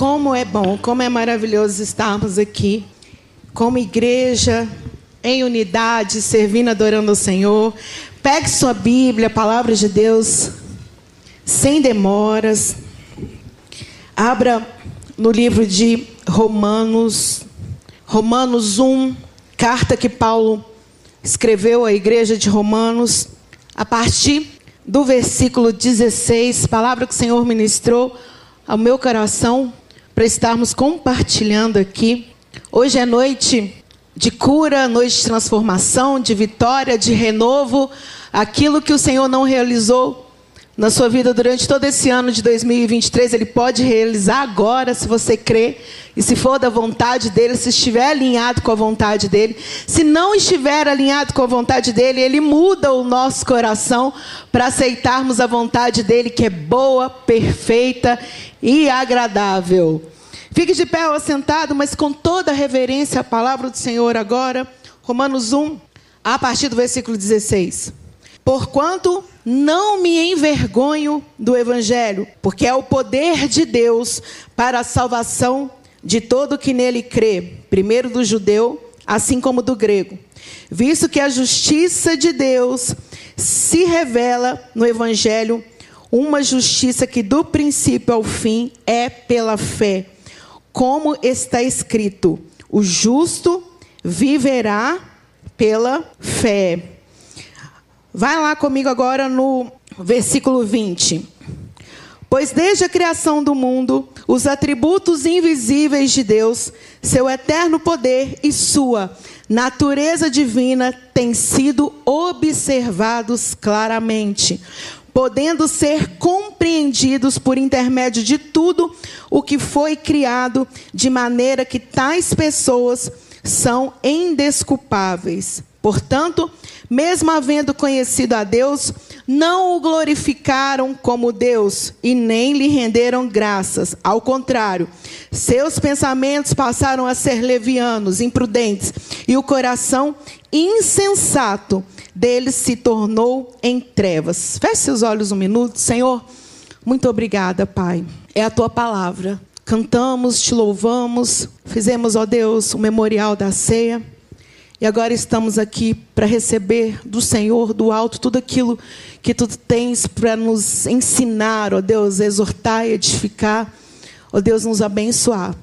Como é bom, como é maravilhoso estarmos aqui, como igreja, em unidade, servindo, adorando ao Senhor. Pegue sua Bíblia, a palavra de Deus, sem demoras. Abra no livro de Romanos, Romanos 1, carta que Paulo escreveu à igreja de Romanos, a partir do versículo 16, palavra que o Senhor ministrou ao meu coração para estarmos compartilhando aqui. Hoje é noite de cura, noite de transformação, de vitória, de renovo, aquilo que o Senhor não realizou na sua vida durante todo esse ano de 2023, Ele pode realizar agora, se você crê, e se for da vontade dEle, se estiver alinhado com a vontade dEle. Se não estiver alinhado com a vontade dEle, Ele muda o nosso coração para aceitarmos a vontade dEle, que é boa, perfeita e agradável. Fique de pé ou assentado, mas com toda reverência à palavra do Senhor agora. Romanos 1, a partir do versículo 16. Porquanto não me envergonho do Evangelho, porque é o poder de Deus para a salvação de todo que nele crê, primeiro do judeu, assim como do grego. Visto que a justiça de Deus se revela no Evangelho, uma justiça que do princípio ao fim é pela fé. Como está escrito: o justo viverá pela fé. Vai lá comigo agora no versículo 20. Pois desde a criação do mundo, os atributos invisíveis de Deus, seu eterno poder e sua natureza divina têm sido observados claramente, podendo ser compreendidos por intermédio de tudo o que foi criado, de maneira que tais pessoas são indesculpáveis. Portanto, mesmo havendo conhecido a Deus, não o glorificaram como Deus e nem lhe renderam graças. Ao contrário, seus pensamentos passaram a ser levianos, imprudentes, e o coração insensato deles se tornou em trevas. Feche seus olhos um minuto, Senhor. Muito obrigada, Pai. É a tua palavra. Cantamos, te louvamos, fizemos, ó Deus, o memorial da ceia. E agora estamos aqui para receber do Senhor, do alto, tudo aquilo que tu tens para nos ensinar, ó Deus, exortar e edificar, ó Deus, nos abençoar.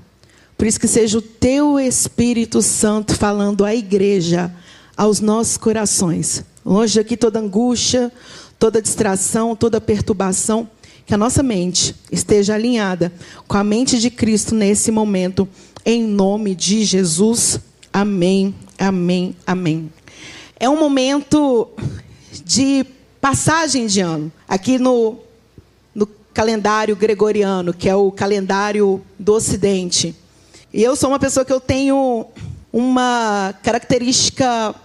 Por isso que seja o teu Espírito Santo falando à igreja, aos nossos corações. Longe aqui toda angústia, toda distração, toda perturbação, que a nossa mente esteja alinhada com a mente de Cristo nesse momento, em nome de Jesus. Amém Amém, amém. É um momento de passagem de ano. Aqui no, no calendário gregoriano, que é o calendário do Ocidente. E eu sou uma pessoa que eu tenho uma característica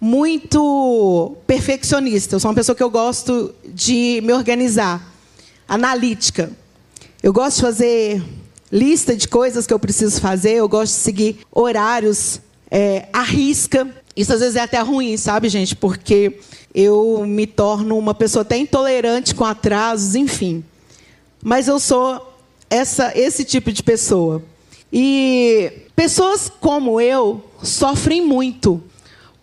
muito perfeccionista. Eu sou uma pessoa que eu gosto de me organizar, analítica. Eu gosto de fazer lista de coisas que eu preciso fazer, eu gosto de seguir horários é, arrisca. Isso às vezes é até ruim, sabe, gente? Porque eu me torno uma pessoa até intolerante com atrasos, enfim. Mas eu sou essa, esse tipo de pessoa. E pessoas como eu sofrem muito.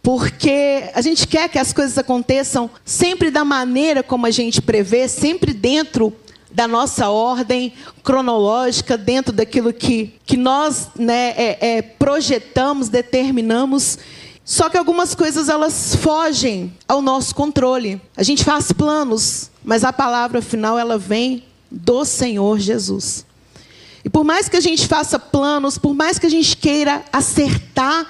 Porque a gente quer que as coisas aconteçam sempre da maneira como a gente prevê, sempre dentro da nossa ordem cronológica, dentro daquilo que, que nós né, é, é, projetamos, determinamos. Só que algumas coisas elas fogem ao nosso controle. A gente faz planos, mas a palavra final ela vem do Senhor Jesus. E por mais que a gente faça planos, por mais que a gente queira acertar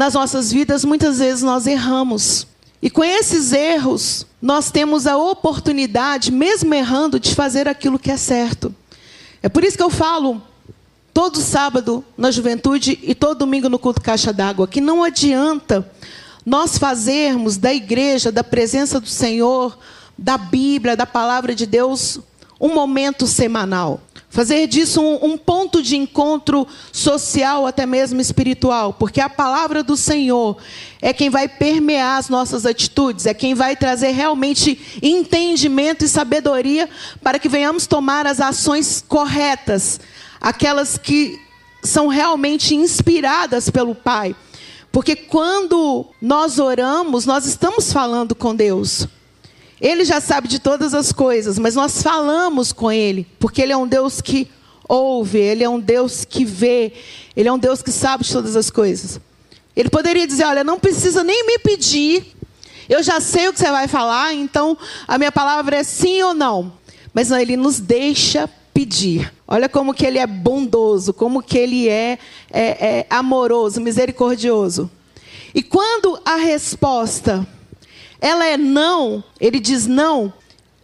nas nossas vidas, muitas vezes nós erramos. E com esses erros, nós temos a oportunidade, mesmo errando, de fazer aquilo que é certo. É por isso que eu falo todo sábado na juventude e todo domingo no culto Caixa d'Água, que não adianta nós fazermos da igreja, da presença do Senhor, da Bíblia, da palavra de Deus, um momento semanal. Fazer disso um, um, ponto de encontro social, até mesmo espiritual, porque a palavra do Senhor é quem vai permear as nossas atitudes, é quem vai trazer realmente entendimento e sabedoria para que venhamos tomar as ações corretas, aquelas que são realmente inspiradas pelo Pai. Porque quando nós oramos, nós estamos falando com Deus. Ele já sabe de todas as coisas, mas nós falamos com Ele, porque Ele é um Deus que ouve, Ele é um Deus que vê, Ele é um Deus que sabe de todas as coisas. Ele poderia dizer: Olha, não precisa nem me pedir, eu já sei o que você vai falar, então a minha palavra é sim ou não. Mas não, Ele nos deixa pedir. Olha como que Ele é bondoso, como que Ele é, é, é amoroso, misericordioso. E quando a resposta ela é não, ele diz não,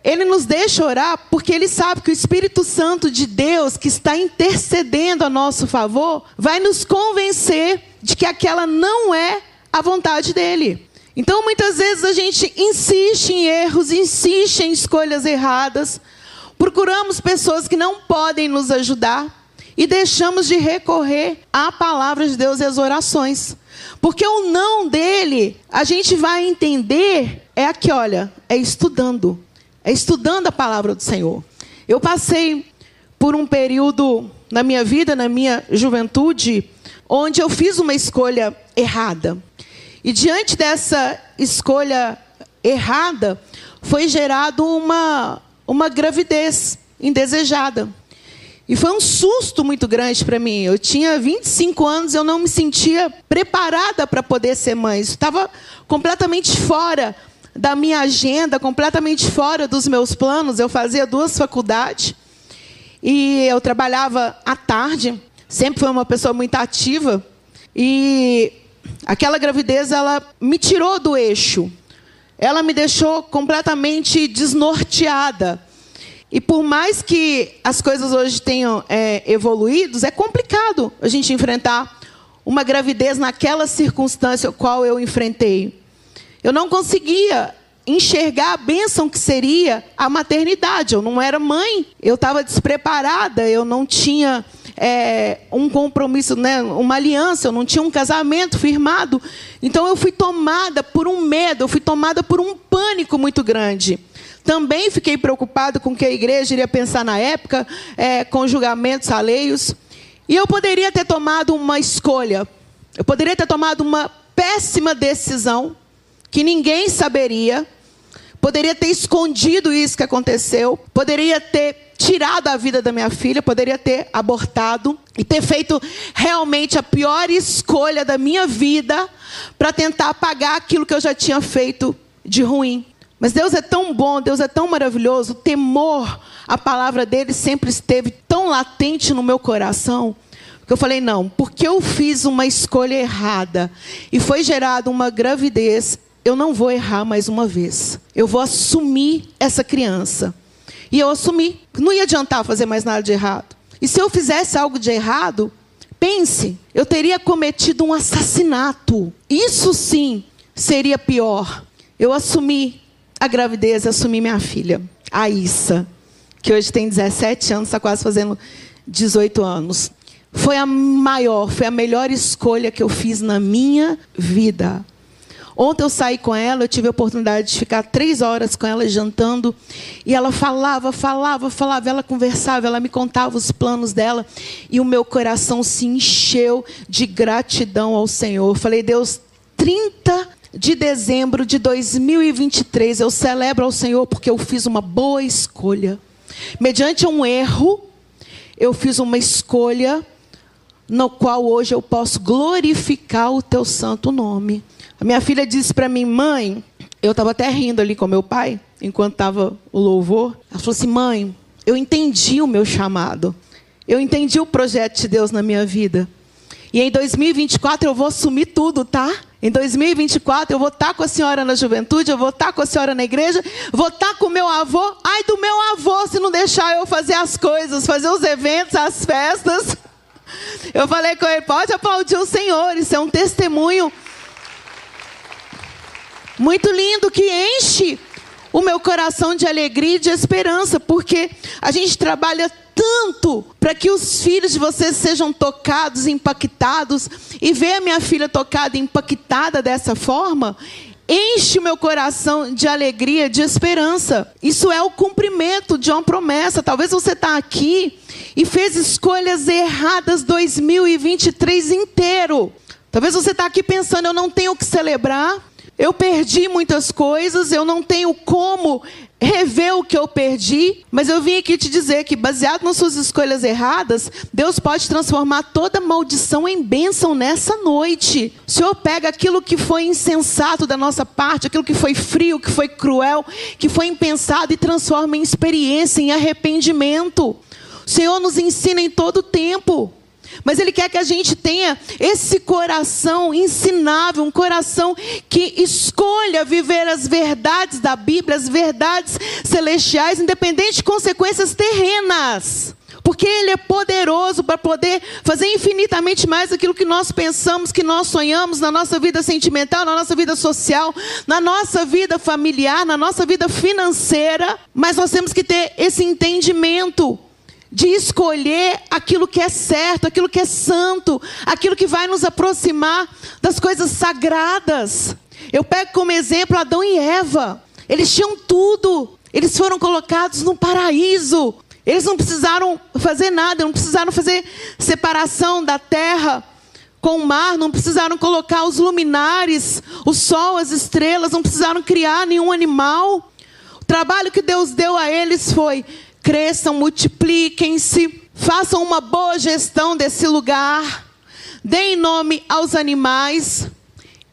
ele nos deixa orar porque ele sabe que o Espírito Santo de Deus, que está intercedendo a nosso favor, vai nos convencer de que aquela não é a vontade dele. Então, muitas vezes a gente insiste em erros, insiste em escolhas erradas, procuramos pessoas que não podem nos ajudar e deixamos de recorrer à palavra de Deus e às orações. Porque o não dele, a gente vai entender, é aqui, olha, é estudando. É estudando a palavra do Senhor. Eu passei por um período na minha vida, na minha juventude, onde eu fiz uma escolha errada. E diante dessa escolha errada, foi gerado uma, uma gravidez indesejada. E foi um susto muito grande para mim. Eu tinha 25 anos, eu não me sentia preparada para poder ser mãe. Isso estava completamente fora da minha agenda, completamente fora dos meus planos. Eu fazia duas faculdades e eu trabalhava à tarde. Sempre fui uma pessoa muito ativa e aquela gravidez ela me tirou do eixo. Ela me deixou completamente desnorteada. E por mais que as coisas hoje tenham é, evoluído, é complicado a gente enfrentar uma gravidez naquela circunstância qual eu enfrentei. Eu não conseguia enxergar a bênção que seria a maternidade. Eu não era mãe, eu estava despreparada, eu não tinha é, um compromisso, né, uma aliança, eu não tinha um casamento firmado. Então eu fui tomada por um medo, eu fui tomada por um pânico muito grande. Também fiquei preocupado com o que a igreja iria pensar na época, é, com julgamentos alheios. E eu poderia ter tomado uma escolha. Eu poderia ter tomado uma péssima decisão, que ninguém saberia. Poderia ter escondido isso que aconteceu. Poderia ter tirado a vida da minha filha. Poderia ter abortado. E ter feito realmente a pior escolha da minha vida para tentar apagar aquilo que eu já tinha feito de ruim. Mas Deus é tão bom, Deus é tão maravilhoso, o temor, a palavra dele sempre esteve tão latente no meu coração, que eu falei: não, porque eu fiz uma escolha errada e foi gerada uma gravidez, eu não vou errar mais uma vez. Eu vou assumir essa criança. E eu assumi, não ia adiantar fazer mais nada de errado. E se eu fizesse algo de errado, pense, eu teria cometido um assassinato. Isso sim seria pior. Eu assumi a gravidez, assumi minha filha, a Issa, que hoje tem 17 anos, está quase fazendo 18 anos. Foi a maior, foi a melhor escolha que eu fiz na minha vida. Ontem eu saí com ela, eu tive a oportunidade de ficar três horas com ela jantando. E ela falava, falava, falava, ela conversava, ela me contava os planos dela. E o meu coração se encheu de gratidão ao Senhor. Eu falei, Deus, 30 de dezembro de 2023, eu celebro ao Senhor porque eu fiz uma boa escolha. Mediante um erro, eu fiz uma escolha no qual hoje eu posso glorificar o teu santo nome. A minha filha disse para mim, mãe, eu estava até rindo ali com meu pai, enquanto estava o louvor. Ela falou assim: mãe, eu entendi o meu chamado. Eu entendi o projeto de Deus na minha vida. E em 2024 eu vou assumir tudo, tá? Em 2024 eu vou estar com a senhora na juventude, eu vou estar com a senhora na igreja, vou estar com o meu avô. Ai do meu avô se não deixar eu fazer as coisas, fazer os eventos, as festas. Eu falei com ele, pode aplaudir o Senhor, isso é um testemunho muito lindo que enche o meu coração de alegria e de esperança, porque a gente trabalha tanto para que os filhos de vocês sejam tocados, impactados, e ver a minha filha tocada, impactada dessa forma, enche o meu coração de alegria, de esperança. Isso é o cumprimento de uma promessa. Talvez você está aqui e fez escolhas erradas 2023 inteiro. Talvez você está aqui pensando, eu não tenho o que celebrar, eu perdi muitas coisas, eu não tenho como rever o que eu perdi, mas eu vim aqui te dizer que, baseado nas suas escolhas erradas, Deus pode transformar toda maldição em bênção nessa noite. O Senhor pega aquilo que foi insensato da nossa parte, aquilo que foi frio, que foi cruel, que foi impensado e transforma em experiência, em arrependimento. O Senhor nos ensina em todo tempo. Mas Ele quer que a gente tenha esse coração ensinável, um coração que escolha viver as verdades da Bíblia, as verdades celestiais, independente de consequências terrenas. Porque Ele é poderoso para poder fazer infinitamente mais aquilo que nós pensamos, que nós sonhamos na nossa vida sentimental, na nossa vida social, na nossa vida familiar, na nossa vida financeira. Mas nós temos que ter esse entendimento de escolher aquilo que é certo, aquilo que é santo, aquilo que vai nos aproximar das coisas sagradas. Eu pego como exemplo Adão e Eva. Eles tinham tudo. Eles foram colocados no paraíso. Eles não precisaram fazer nada, não precisaram fazer separação da terra com o mar, não precisaram colocar os luminares, o sol, as estrelas, não precisaram criar nenhum animal. O trabalho que Deus deu a eles foi cresçam, multipliquem-se, façam uma boa gestão desse lugar, deem nome aos animais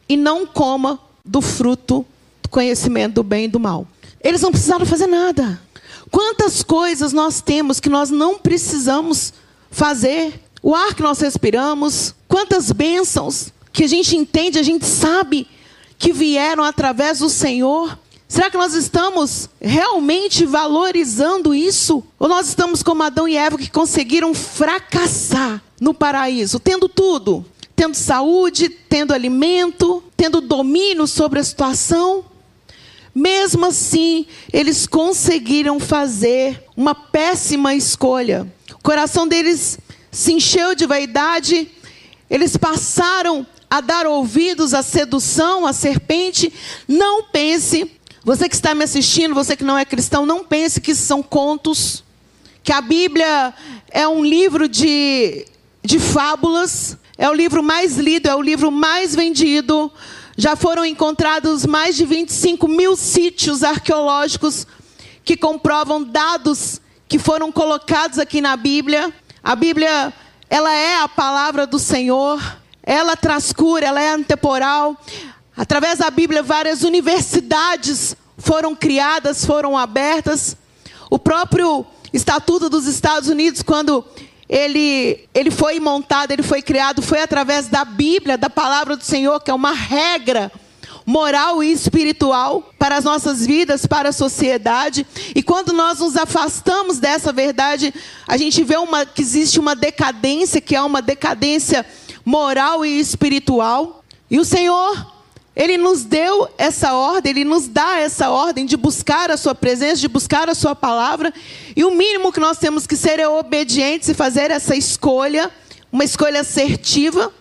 e não coma do fruto do conhecimento do bem e do mal. Eles não precisaram fazer nada. Quantas coisas nós temos que nós não precisamos fazer? O ar que nós respiramos, quantas bênçãos que a gente entende, a gente sabe que vieram através do Senhor. Será que nós estamos realmente valorizando isso? Ou nós estamos como Adão e Eva que conseguiram fracassar no paraíso, tendo tudo? Tendo saúde, tendo alimento, tendo domínio sobre a situação? Mesmo assim, eles conseguiram fazer uma péssima escolha. O coração deles se encheu de vaidade, eles passaram a dar ouvidos à sedução, à serpente. Não pense você que está me assistindo, você que não é cristão, não pense que são contos, que a Bíblia é um livro de, de fábulas, é o livro mais lido, é o livro mais vendido. Já foram encontrados mais de 25 mil sítios arqueológicos que comprovam dados que foram colocados aqui na Bíblia. A Bíblia, ela é a palavra do Senhor, ela traz cura, ela é antemporal. Através da Bíblia, várias universidades foram criadas, foram abertas. O próprio Estatuto dos Estados Unidos, quando ele, ele foi montado, ele foi criado, foi através da Bíblia, da palavra do Senhor, que é uma regra moral e espiritual para as nossas vidas, para a sociedade. E quando nós nos afastamos dessa verdade, a gente vê uma, que existe uma decadência, que é uma decadência moral e espiritual. E o Senhor ele nos deu essa ordem, ele nos dá essa ordem de buscar a sua presença, de buscar a sua palavra. E o mínimo que nós temos que ser é obedientes e fazer essa escolha, uma escolha assertiva,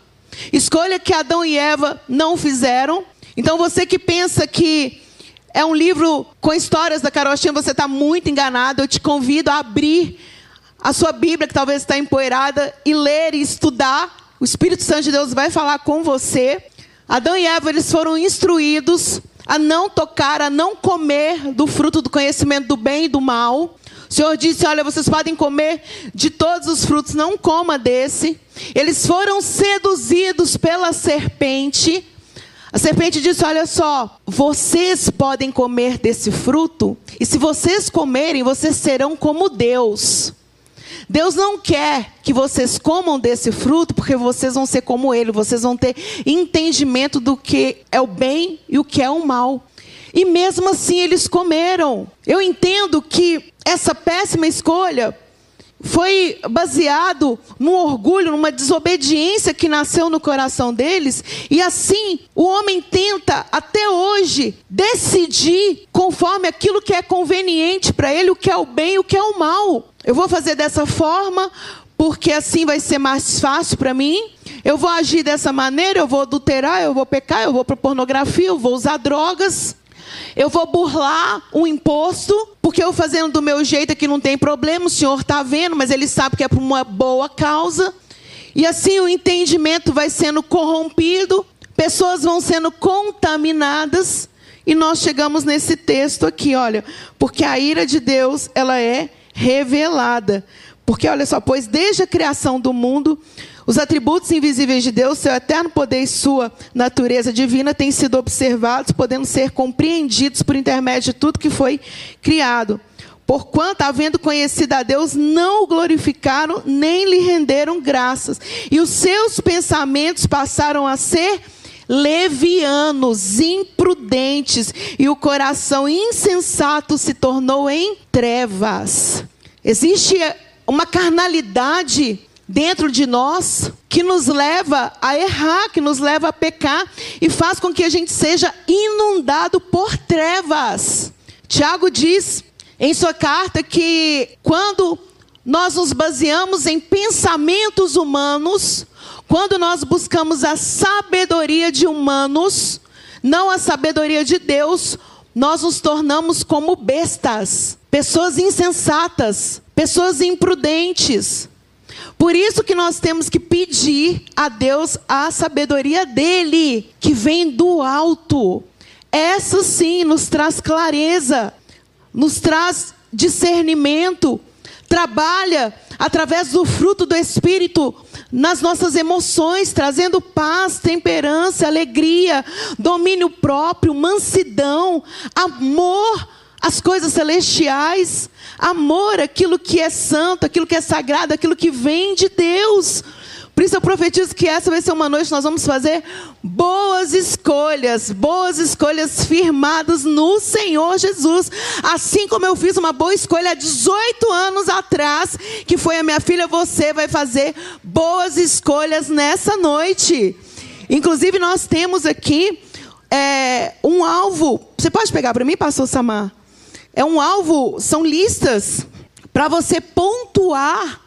escolha que Adão e Eva não fizeram. Então você que pensa que é um livro com histórias da carochinha, você está muito enganado. Eu te convido a abrir a sua Bíblia, que talvez está empoeirada, e ler e estudar. O Espírito Santo de Deus vai falar com você. Adão e Eva eles foram instruídos a não tocar, a não comer do fruto do conhecimento do bem e do mal. O Senhor disse: Olha, vocês podem comer de todos os frutos, não coma desse. Eles foram seduzidos pela serpente. A serpente disse: Olha só, vocês podem comer desse fruto, e se vocês comerem, vocês serão como Deus. Deus não quer que vocês comam desse fruto, porque vocês vão ser como Ele, vocês vão ter entendimento do que é o bem e o que é o mal. E mesmo assim eles comeram. Eu entendo que essa péssima escolha foi baseado no orgulho, numa desobediência que nasceu no coração deles, e assim o homem tenta até hoje decidir conforme aquilo que é conveniente para ele, o que é o bem e o que é o mal. Eu vou fazer dessa forma porque assim vai ser mais fácil para mim. Eu vou agir dessa maneira, eu vou adulterar, eu vou pecar, eu vou para pornografia, eu vou usar drogas. Eu vou burlar um imposto, porque eu fazendo do meu jeito aqui não tem problema, o senhor está vendo, mas ele sabe que é por uma boa causa. E assim o entendimento vai sendo corrompido, pessoas vão sendo contaminadas, e nós chegamos nesse texto aqui, olha, porque a ira de Deus, ela é revelada. Porque olha só, pois desde a criação do mundo, os atributos invisíveis de Deus, seu eterno poder e sua natureza divina têm sido observados, podendo ser compreendidos por intermédio de tudo que foi criado. Porquanto, havendo conhecido a Deus, não o glorificaram, nem lhe renderam graças. E os seus pensamentos passaram a ser levianos, imprudentes, e o coração insensato se tornou em trevas. Existe uma carnalidade dentro de nós que nos leva a errar, que nos leva a pecar e faz com que a gente seja inundado por trevas. Tiago diz em sua carta que quando nós nos baseamos em pensamentos humanos, quando nós buscamos a sabedoria de humanos, não a sabedoria de Deus, nós nos tornamos como bestas, pessoas insensatas, pessoas imprudentes. Por isso que nós temos que pedir a Deus a sabedoria dele, que vem do alto. Essa sim nos traz clareza, nos traz discernimento, trabalha através do fruto do Espírito nas nossas emoções, trazendo paz, temperança, alegria, domínio próprio, mansidão, amor às coisas celestiais, amor àquilo que é santo, aquilo que é sagrado, aquilo que vem de Deus. Por isso eu profetizo que essa vai ser uma noite que nós vamos fazer boas escolhas, boas escolhas firmadas no Senhor Jesus. Assim como eu fiz uma boa escolha há 18 anos atrás, que foi a minha filha, você vai fazer boas escolhas nessa noite. Inclusive, nós temos aqui é, um alvo. Você pode pegar para mim, pastor Samar? É um alvo, são listas para você pontuar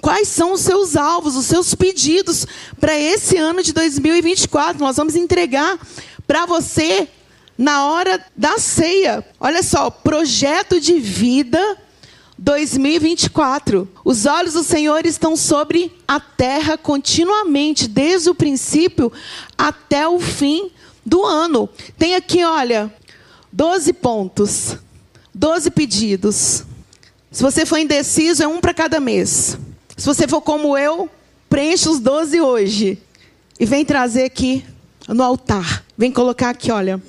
quais são os seus alvos, os seus pedidos para esse ano de 2024. Nós vamos entregar para você na hora da ceia. Olha só, projeto de vida 2024. Os olhos do Senhor estão sobre a terra continuamente, desde o princípio até o fim do ano. Tem aqui, olha, 12 pontos, 12 pedidos. Se você for indeciso, é um para cada mês. Se você for como eu, preencha os 12 hoje. E vem trazer aqui no altar. Vem colocar aqui, olha,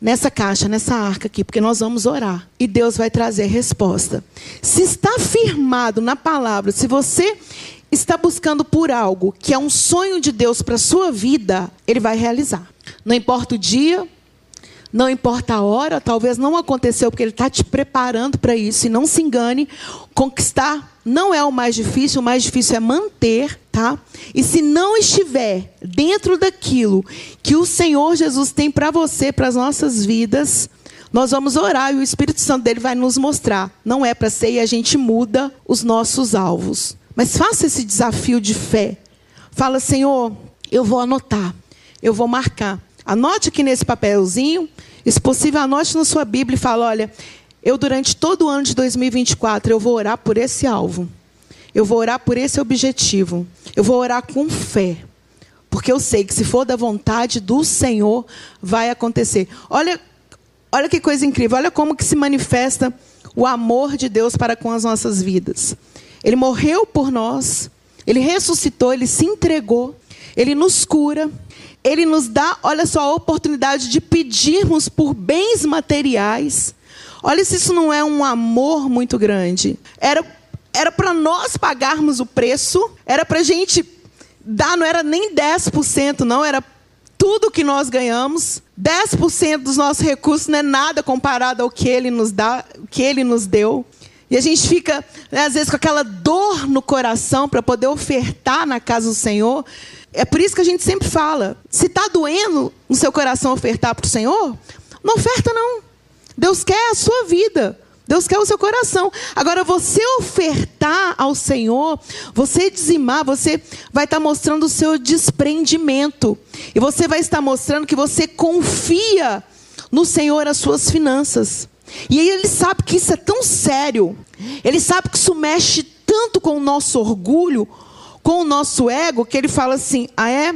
nessa caixa, nessa arca aqui, porque nós vamos orar. E Deus vai trazer resposta. Se está firmado na palavra, se você está buscando por algo que é um sonho de Deus para a sua vida, Ele vai realizar. Não importa o dia, não importa a hora, talvez não aconteceu porque Ele está te preparando para isso. E não se engane, conquistar não é o mais difícil, o mais difícil é manter, tá? E se não estiver dentro daquilo que o Senhor Jesus tem para você, para as nossas vidas, nós vamos orar e o Espírito Santo dele vai nos mostrar. Não é para ser e a gente muda os nossos alvos. Mas faça esse desafio de fé. Fala, Senhor, eu vou anotar, eu vou marcar. Anote aqui nesse papelzinho, se possível, anote na sua Bíblia e fala, olha, eu, durante todo o ano de 2024, eu vou orar por esse alvo. Eu vou orar por esse objetivo. Eu vou orar com fé. Porque eu sei que se for da vontade do Senhor, vai acontecer. Olha, olha que coisa incrível. Olha como que se manifesta o amor de Deus para com as nossas vidas. Ele morreu por nós. Ele ressuscitou, ele se entregou. Ele nos cura. Ele nos dá, olha só, a oportunidade de pedirmos por bens materiais. Olha se isso não é um amor muito grande. Era era para nós pagarmos o preço, era para a gente dar, não era nem 10%, não, era tudo que nós ganhamos. 10% dos nossos recursos não é nada comparado ao que ele nos dá, que ele nos deu. E a gente fica, né, às vezes, com aquela dor no coração para poder ofertar na casa do Senhor. É por isso que a gente sempre fala: se está doendo no seu coração ofertar para o Senhor, não oferta não. Deus quer a sua vida. Deus quer o seu coração. Agora, você ofertar ao Senhor, você dizimar, você vai estar mostrando o seu desprendimento. E você vai estar mostrando que você confia no Senhor as suas finanças. E aí ele sabe que isso é tão sério, ele sabe que isso mexe tanto com o nosso orgulho, com o nosso ego, que ele fala assim: ah, é?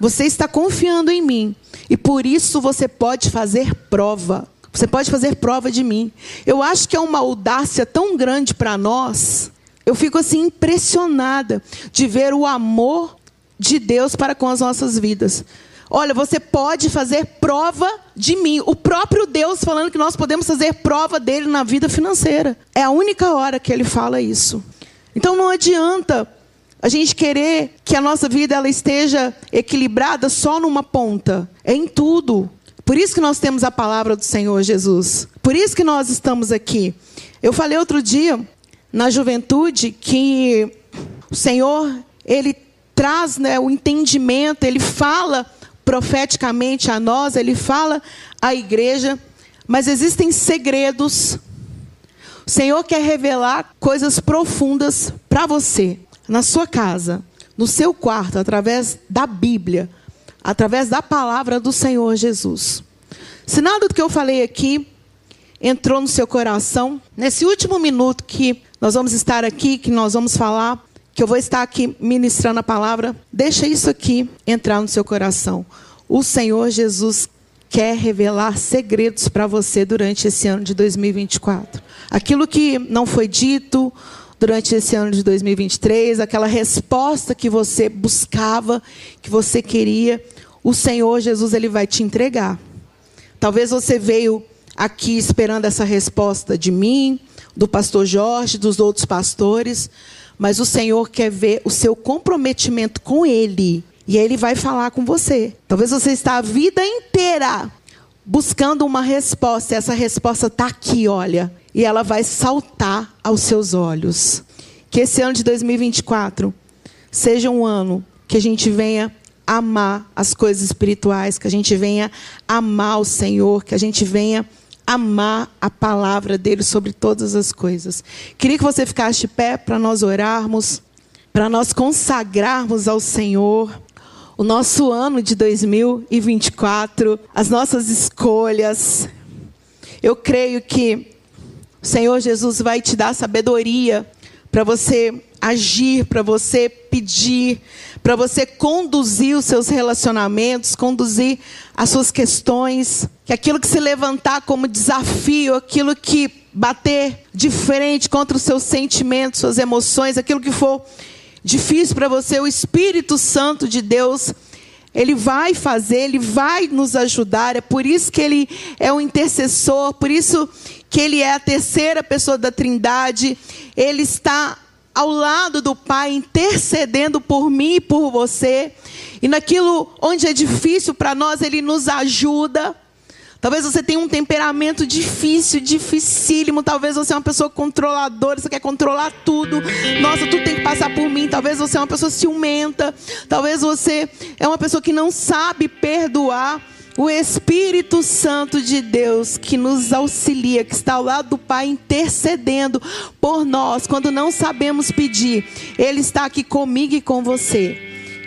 Você está confiando em mim, e por isso você pode fazer prova. Você pode fazer prova de mim. Eu acho que é uma audácia tão grande para nós. Eu fico assim impressionada de ver o amor de Deus para com as nossas vidas. Olha, você pode fazer prova de mim. O próprio Deus falando que nós podemos fazer prova dele na vida financeira. É a única hora que ele fala isso. Então não adianta a gente querer que a nossa vida ela esteja equilibrada só numa ponta. É em tudo. Por isso que nós temos a palavra do Senhor Jesus. Por isso que nós estamos aqui. Eu falei outro dia na juventude que o Senhor, ele traz né, o entendimento, ele fala profeticamente a nós, ele fala à igreja, mas existem segredos. O Senhor quer revelar coisas profundas para você, na sua casa, no seu quarto, através da Bíblia através da palavra do Senhor Jesus. Se nada do que eu falei aqui entrou no seu coração, nesse último minuto que nós vamos estar aqui, que nós vamos falar, que eu vou estar aqui ministrando a palavra, deixa isso aqui entrar no seu coração. O Senhor Jesus quer revelar segredos para você durante esse ano de 2024. Aquilo que não foi dito durante esse ano de 2023, aquela resposta que você buscava, que você queria, o Senhor Jesus ele vai te entregar. Talvez você veio aqui esperando essa resposta de mim, do pastor Jorge, dos outros pastores, mas o Senhor quer ver o seu comprometimento com ele. E ele vai falar com você. Talvez você está a vida inteira buscando uma resposta, e essa resposta está aqui, olha, e ela vai saltar aos seus olhos. Que esse ano de 2024 seja um ano que a gente venha amar as coisas espirituais, que a gente venha amar o Senhor, que a gente venha amar a palavra dele sobre todas as coisas. Queria que você ficasse de pé para nós orarmos, para nós consagrarmos ao Senhor o nosso ano de 2024, as nossas escolhas. Eu creio que o Senhor Jesus vai te dar sabedoria para você agir, para você pedir, para você conduzir os seus relacionamentos, conduzir as suas questões, que aquilo que se levantar como desafio, aquilo que bater de frente contra os seus sentimentos, suas emoções, aquilo que for difícil para você, o Espírito Santo de Deus, ele vai fazer, ele vai nos ajudar. É por isso que ele é o intercessor, por isso que ele é a terceira pessoa da Trindade. Ele está ao lado do Pai, intercedendo por mim e por você. E naquilo onde é difícil para nós, Ele nos ajuda. Talvez você tenha um temperamento difícil, dificílimo. Talvez você é uma pessoa controladora, você quer controlar tudo. Nossa, tudo tem que passar por mim. Talvez você é uma pessoa ciumenta. Talvez você é uma pessoa que não sabe perdoar o Espírito Santo de Deus que nos auxilia, que está ao lado do Pai intercedendo por nós quando não sabemos pedir. Ele está aqui comigo e com você.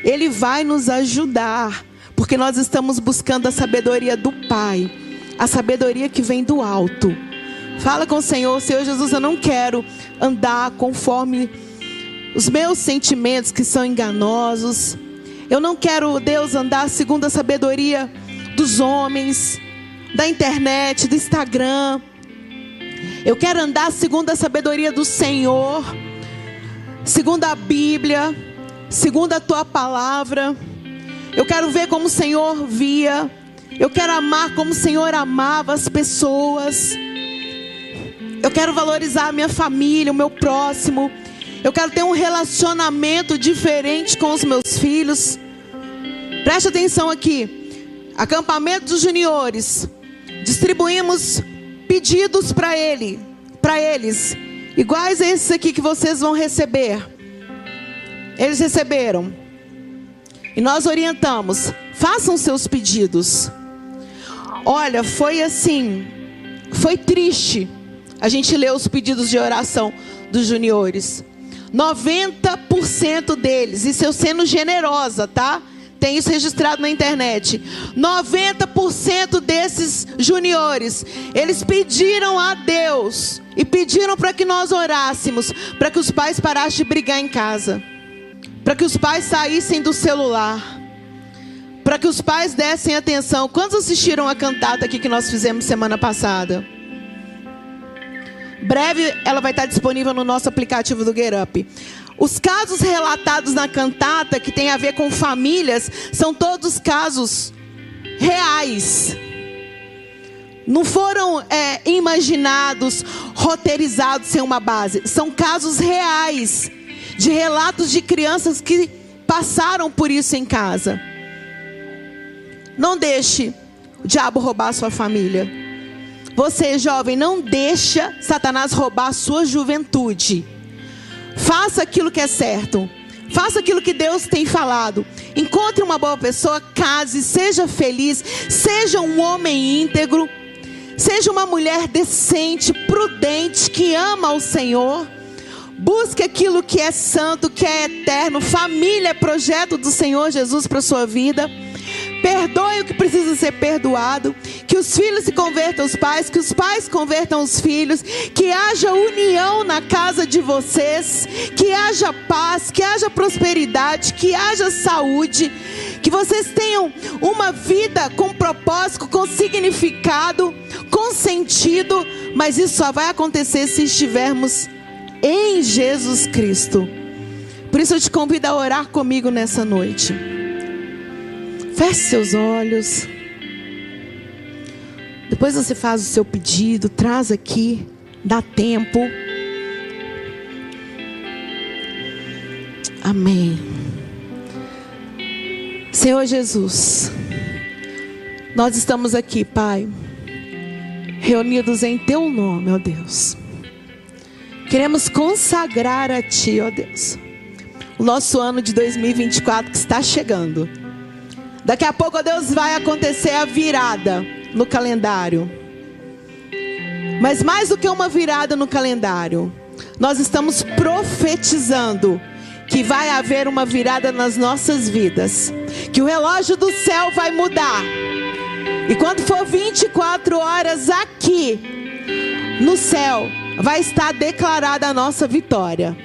Ele vai nos ajudar, porque nós estamos buscando a sabedoria do Pai, a sabedoria que vem do alto. Fala com o Senhor, Senhor Jesus, eu não quero andar conforme os meus sentimentos que são enganosos. Eu não quero, Deus, andar segundo a sabedoria dos homens, da internet, do Instagram. Eu quero andar segundo a sabedoria do Senhor, segundo a Bíblia, segundo a tua palavra. Eu quero ver como o Senhor via. Eu quero amar como o Senhor amava as pessoas. Eu quero valorizar a minha família, o meu próximo. Eu quero ter um relacionamento diferente com os meus filhos. Preste atenção aqui acampamento dos juniores, distribuímos pedidos para ele, para eles, iguais a esses aqui que vocês vão receber. Eles receberam. E nós orientamos, façam seus pedidos. Olha, foi assim, foi triste a gente ler os pedidos de oração dos juniores. 90% deles, se eu sendo generosa, tá? tem isso registrado na internet. 90% desses juniores, eles pediram a Deus e pediram para que nós orássemos, para que os pais parassem de brigar em casa, para que os pais saíssem do celular, para que os pais dessem atenção. Quantos assistiram a cantata aqui que nós fizemos semana passada? Breve ela vai estar disponível no nosso aplicativo do Get Up. Os casos relatados na cantata, que tem a ver com famílias, são todos casos reais. Não foram é, imaginados, roteirizados sem uma base. São casos reais, de relatos de crianças que passaram por isso em casa. Não deixe o diabo roubar a sua família. Você, jovem, não deixa Satanás roubar a sua juventude. Faça aquilo que é certo. Faça aquilo que Deus tem falado. Encontre uma boa pessoa, case, seja feliz, seja um homem íntegro, seja uma mulher decente, prudente, que ama o Senhor. Busque aquilo que é santo, que é eterno. Família é projeto do Senhor Jesus para sua vida. Perdoe o que precisa ser perdoado. Que os filhos se convertam aos pais. Que os pais convertam os filhos. Que haja união na casa de vocês. Que haja paz. Que haja prosperidade. Que haja saúde. Que vocês tenham uma vida com propósito, com significado, com sentido. Mas isso só vai acontecer se estivermos em Jesus Cristo. Por isso eu te convido a orar comigo nessa noite. Feche seus olhos. Depois você faz o seu pedido, traz aqui, dá tempo. Amém. Senhor Jesus, nós estamos aqui, Pai, reunidos em Teu nome, ó Deus. Queremos consagrar a Ti, ó Deus, o nosso ano de 2024 que está chegando. Daqui a pouco, Deus, vai acontecer a virada no calendário. Mas mais do que uma virada no calendário, nós estamos profetizando que vai haver uma virada nas nossas vidas, que o relógio do céu vai mudar. E quando for 24 horas aqui no céu, vai estar declarada a nossa vitória.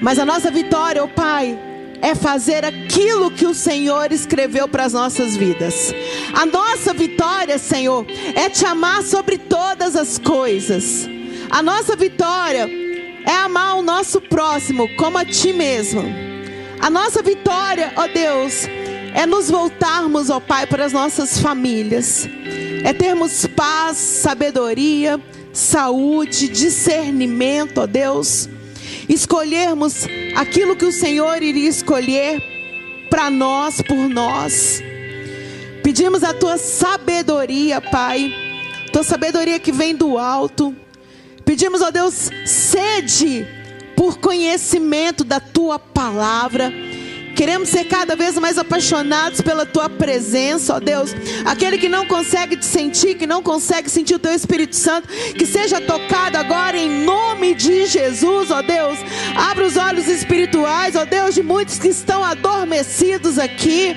Mas a nossa vitória, oh Pai, é fazer aquilo que o Senhor escreveu para as nossas vidas. A nossa vitória, Senhor, é te amar sobre todas as coisas. A nossa vitória é amar o nosso próximo como a ti mesmo. A nossa vitória, ó Deus, é nos voltarmos, ó Pai, para as nossas famílias. É termos paz, sabedoria, saúde, discernimento, ó Deus escolhermos aquilo que o Senhor iria escolher para nós, por nós. Pedimos a tua sabedoria, Pai, tua sabedoria que vem do alto. Pedimos, ó Deus, sede por conhecimento da tua palavra Queremos ser cada vez mais apaixonados pela tua presença, ó Deus. Aquele que não consegue te sentir, que não consegue sentir o teu Espírito Santo, que seja tocado agora em nome de Jesus, ó Deus. Abra os olhos espirituais, ó Deus, de muitos que estão adormecidos aqui.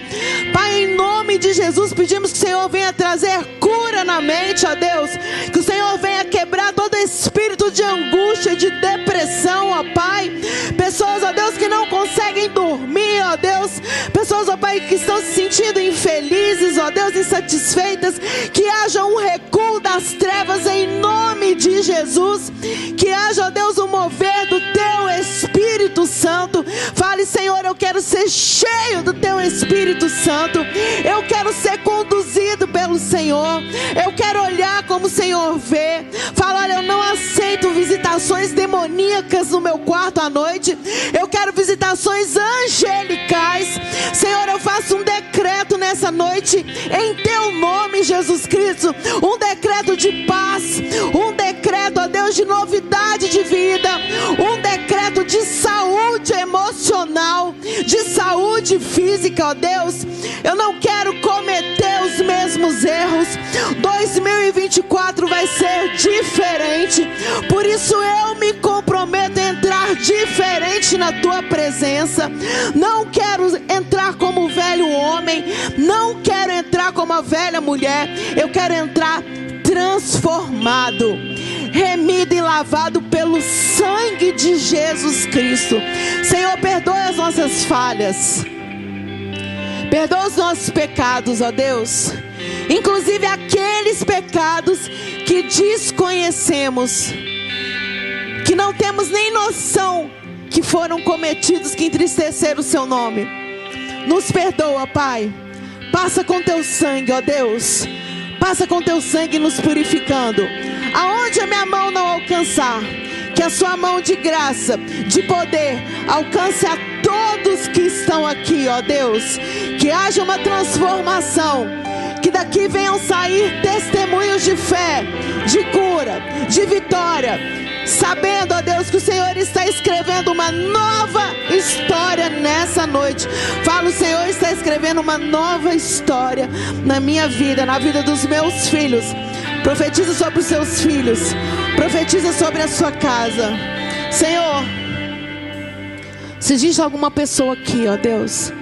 Pai, em nome de Jesus, pedimos que o Senhor venha trazer cura na mente, ó Deus. Que o Senhor venha quebrar todo espírito de angústia, de depressão, ó Pai. Pessoas, ó Deus, que não conseguem dormir, ó Deus. Pessoas, ó Pai, que estão se sentindo infelizes, ó Deus, insatisfeitas. Que haja um recuo das trevas em nome de Jesus. Que haja, ó Deus, o um mover do teu Espírito Santo. Fale, Senhor, eu quero ser cheio do teu Espírito Santo. Eu quero ser conduzido pelo Senhor. Eu quero olhar como o Senhor vê. Fala, olha, eu não aceito visitações demoníacas no meu quarto à noite. Eu quero visitações angélicas eficaz. Senhor, eu faço um decreto nessa noite, em teu nome, Jesus Cristo. Um decreto de paz, um decreto, ó Deus, de novidade de vida, um decreto de saúde emocional, de saúde física, ó Deus. Eu não quero cometer os mesmos erros. 2024 vai ser diferente. Por isso eu me comprometo a entrar diferente na tua presença. Não quero entrar como velho homem, não quero entrar como a velha mulher. Eu quero entrar transformado, remido e lavado pelo sangue de Jesus Cristo. Senhor, perdoe as nossas falhas. Perdoa os nossos pecados, ó Deus. Inclusive aqueles pecados que desconhecemos, que não temos nem noção que foram cometidos, que entristeceram o seu nome. Nos perdoa, Pai. Passa com teu sangue, ó Deus. Passa com teu sangue nos purificando. Aonde a minha mão não alcançar, que a sua mão de graça, de poder, alcance a todos que estão aqui, ó Deus. Que haja uma transformação. Que daqui venham sair testemunhos de fé, de cura, de vitória. Sabendo, ó Deus, que o Senhor está escrevendo uma nova história nessa noite. Fala, o Senhor está escrevendo uma nova história na minha vida, na vida dos meus filhos. Profetiza sobre os seus filhos. Profetiza sobre a sua casa. Senhor, se existe alguma pessoa aqui, ó Deus,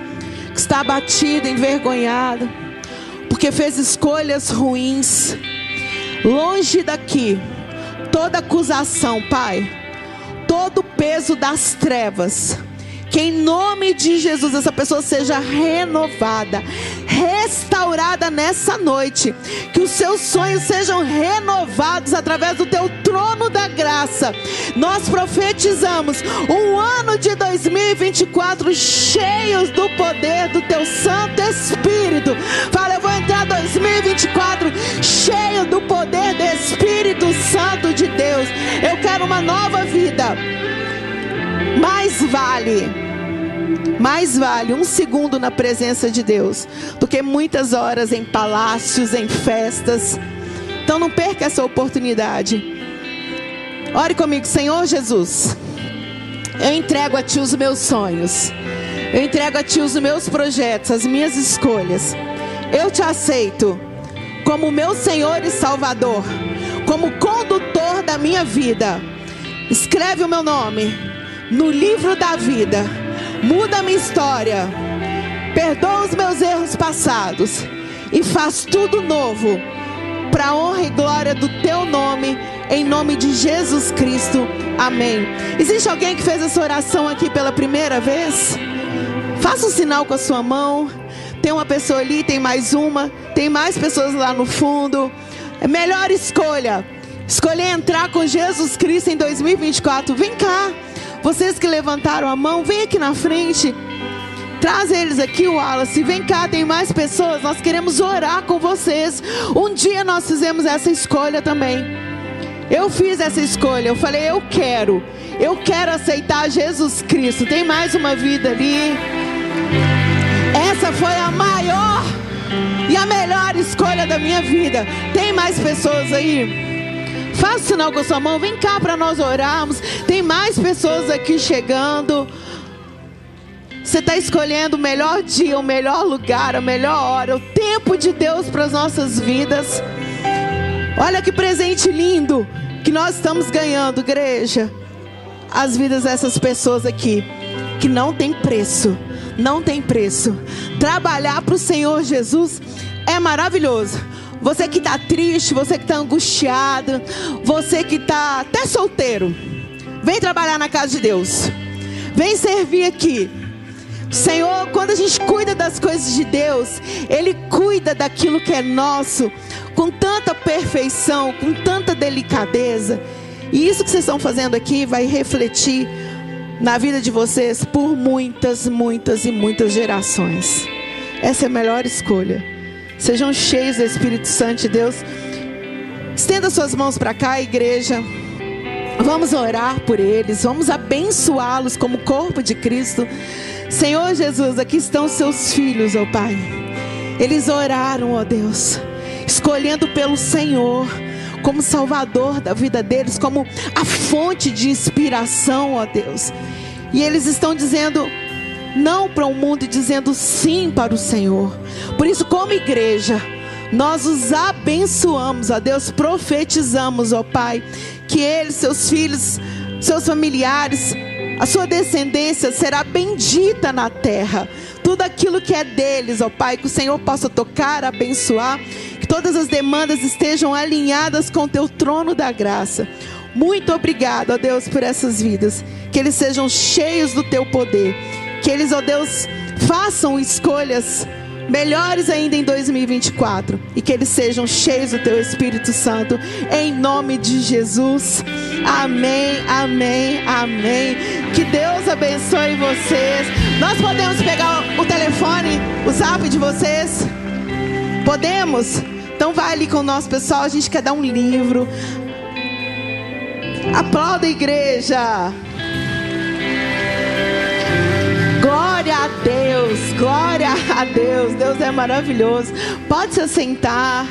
que está abatida, envergonhada, porque fez escolhas ruins, longe daqui, toda acusação, Pai, todo peso das trevas, que em nome de Jesus essa pessoa seja renovada, restaurada nessa noite. Que os seus sonhos sejam renovados através do teu trono da graça. Nós profetizamos um ano de 2024 cheios do poder do teu Santo Espírito. Fala, eu vou entrar 2024 cheio do poder do Espírito Santo de Deus. Eu quero uma nova vida. Mais vale mais vale um segundo na presença de Deus do que muitas horas em palácios, em festas. Então não perca essa oportunidade. Ore comigo, Senhor Jesus. Eu entrego a Ti os meus sonhos. Eu entrego a Ti os meus projetos, as minhas escolhas. Eu te aceito como meu Senhor e Salvador, como condutor da minha vida. Escreve o meu nome no livro da vida muda a minha história, perdoa os meus erros passados e faz tudo novo, para a honra e glória do teu nome, em nome de Jesus Cristo. Amém. Existe alguém que fez essa oração aqui pela primeira vez? Faça um sinal com a sua mão. Tem uma pessoa ali, tem mais uma, tem mais pessoas lá no fundo. Melhor escolha. Escolher entrar com Jesus Cristo em 2024. Vem cá. Vocês que levantaram a mão, vem aqui na frente. Traz eles aqui, Wallace. Vem cá, tem mais pessoas. Nós queremos orar com vocês. Um dia nós fizemos essa escolha também. Eu fiz essa escolha. Eu falei, eu quero. Eu quero aceitar Jesus Cristo. Tem mais uma vida ali. Essa foi a maior e a melhor escolha da minha vida. Tem mais pessoas aí? Faça sinal com a sua mão, vem cá para nós orarmos. Tem mais pessoas aqui chegando. Você está escolhendo o melhor dia, o melhor lugar, a melhor hora, o tempo de Deus para as nossas vidas. Olha que presente lindo que nós estamos ganhando, igreja. As vidas dessas pessoas aqui, que não tem preço, não tem preço. Trabalhar para o Senhor Jesus é maravilhoso. Você que está triste, você que está angustiado, você que está até solteiro, vem trabalhar na casa de Deus. Vem servir aqui. Senhor, quando a gente cuida das coisas de Deus, Ele cuida daquilo que é nosso com tanta perfeição, com tanta delicadeza. E isso que vocês estão fazendo aqui vai refletir na vida de vocês por muitas, muitas e muitas gerações. Essa é a melhor escolha. Sejam cheios do Espírito Santo de Deus. Estenda suas mãos para cá, igreja. Vamos orar por eles, vamos abençoá-los como corpo de Cristo. Senhor Jesus, aqui estão seus filhos, ó Pai. Eles oraram, ó Deus, escolhendo pelo Senhor como Salvador da vida deles, como a fonte de inspiração, ó Deus. E eles estão dizendo: não para o mundo dizendo sim para o Senhor. Por isso, como igreja, nós os abençoamos, a Deus, profetizamos, ó Pai, que eles, seus filhos, seus familiares, A sua descendência será bendita na terra. Tudo aquilo que é deles, ó Pai, que o Senhor possa tocar, abençoar, que todas as demandas estejam alinhadas com o teu trono da graça. Muito obrigado, ó Deus, por essas vidas. Que eles sejam cheios do teu poder. Que eles, ó Deus, façam escolhas melhores ainda em 2024 e que eles sejam cheios do teu Espírito Santo em nome de Jesus. Amém, amém, amém. Que Deus abençoe vocês. Nós podemos pegar o telefone, o zap de vocês? Podemos? Então vai ali com o nosso pessoal, a gente quer dar um livro. Aplauda a igreja. A Deus, glória a Deus. Deus é maravilhoso. Pode se sentar.